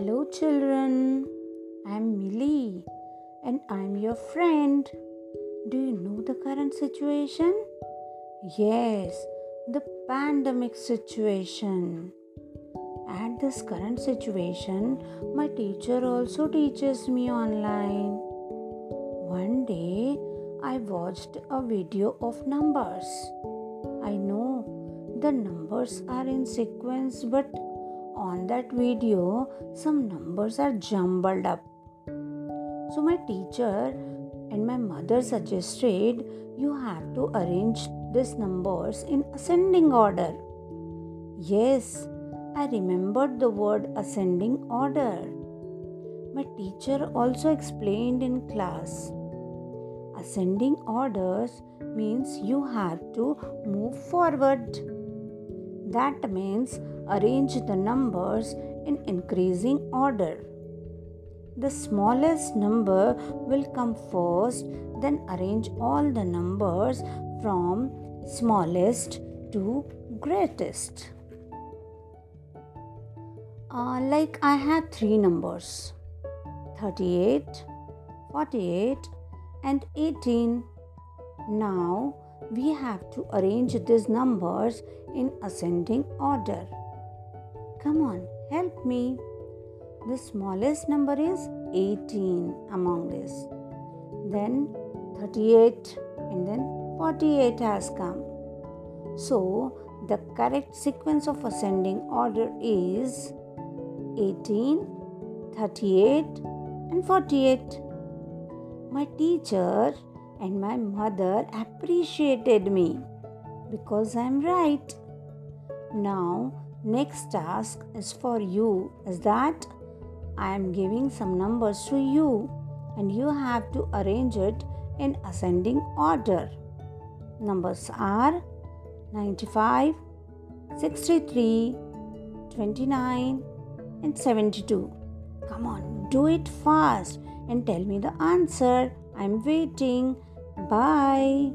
children. I'm Millie and I'm your friend. Do you know the current situation? Yes, the pandemic situation. At this current situation, my teacher also teaches me online. One day, I watched a video of numbers. I know the numbers are in sequence, but on that video, some numbers are jumbled up. So, my teacher and my mother suggested you have to arrange these numbers in ascending order. Yes, I remembered the word ascending order. My teacher also explained in class. Ascending orders means you have to move forward. That means arrange the numbers in increasing order. The smallest number will come first, then arrange all the numbers from smallest to greatest. Uh, like I have three numbers 38, 48, and 18. Now we have to arrange these numbers in ascending order. Come on, help me. The smallest number is 18 among this. Then 38 and then 48 has come. So the correct sequence of ascending order is 18, 38 and 48. My teacher and my mother appreciated me because I'm right. Now, next task is for you is that I am giving some numbers to you and you have to arrange it in ascending order. Numbers are 95, 63, 29 and 72. Come on, do it fast and tell me the answer. I'm waiting. Bye.